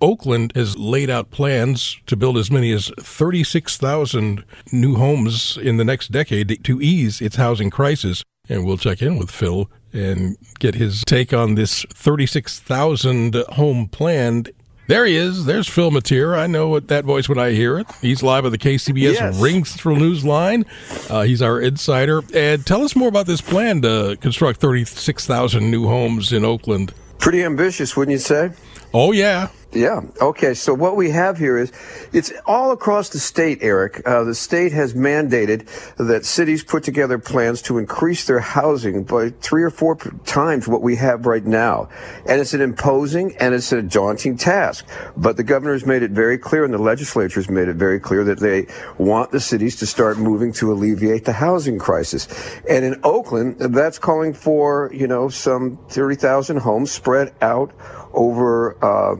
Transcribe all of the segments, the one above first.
Oakland has laid out plans to build as many as 36,000 new homes in the next decade to ease its housing crisis. And we'll check in with Phil and get his take on this 36,000 home plan. There he is. There's Phil Matier. I know what that voice when I hear it. He's live at the KCBS Yes. RingCentral News line. Uh, he's our insider. And tell us more about this plan to construct 36,000 new homes in Oakland. Pretty ambitious, wouldn't you say? Oh, yeah. Yeah. Okay. So what we have here is, it's all across the state, Eric. Uh, the state has mandated that cities put together plans to increase their housing by three or four times what we have right now. And it's an imposing and it's a daunting task. But the governor's made it very clear and the legislature's made it very clear that they want the cities to start moving to alleviate the housing crisis. And in Oakland, that's calling for, you know, some 30,000 homes spread out over uh,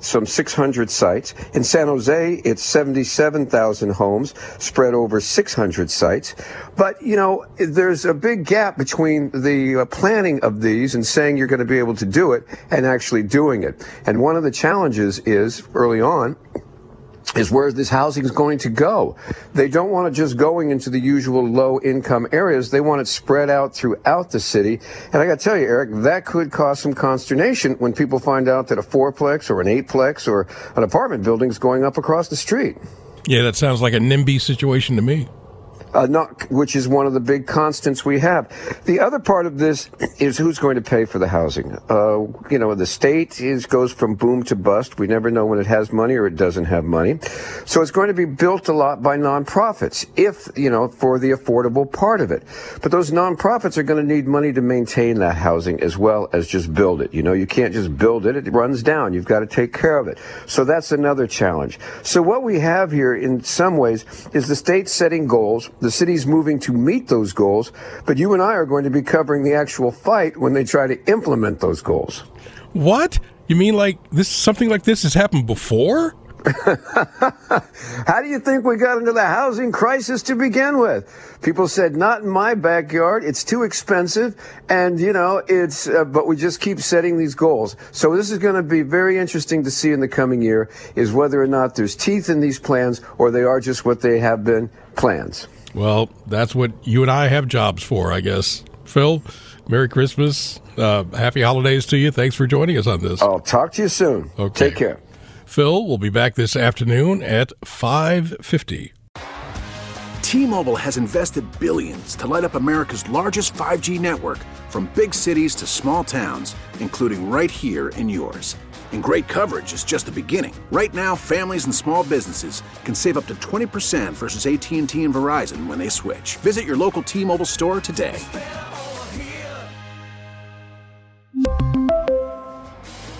some 600 sites. In San Jose, it's 77,000 homes spread over 600 sites. But, you know, there's a big gap between the uh, planning of these and saying you're going to be able to do it and actually doing it. And one of the challenges is early on, is where this housing is going to go. They don't want it just going into the usual low income areas. They want it spread out throughout the city. And I got to tell you, Eric, that could cause some consternation when people find out that a fourplex or an eightplex or an apartment building is going up across the street. Yeah, that sounds like a NIMBY situation to me. Uh, not, which is one of the big constants we have. The other part of this is who's going to pay for the housing. Uh, you know, the state is goes from boom to bust. We never know when it has money or it doesn't have money. So it's going to be built a lot by nonprofits, if you know, for the affordable part of it. But those nonprofits are going to need money to maintain that housing as well as just build it. You know, you can't just build it; it runs down. You've got to take care of it. So that's another challenge. So what we have here, in some ways, is the state setting goals the city's moving to meet those goals, but you and I are going to be covering the actual fight when they try to implement those goals. What? You mean like this? Something like this has happened before? How do you think we got into the housing crisis to begin with? People said, not in my backyard. It's too expensive. And, you know, it's, uh, but we just keep setting these goals. So this is going to be very interesting to see in the coming year is whether or not there's teeth in these plans or they are just what they have been plans. Well, that's what you and I have jobs for, I guess. Phil, Merry Christmas. Uh, happy holidays to you. Thanks for joining us on this. I'll talk to you soon. Okay. Take care. Phil will be back this afternoon at 5:50. T-Mobile has invested billions to light up America's largest 5G network from big cities to small towns, including right here in yours. And great coverage is just the beginning. Right now, families and small businesses can save up to 20% versus AT&T and Verizon when they switch. Visit your local T-Mobile store today.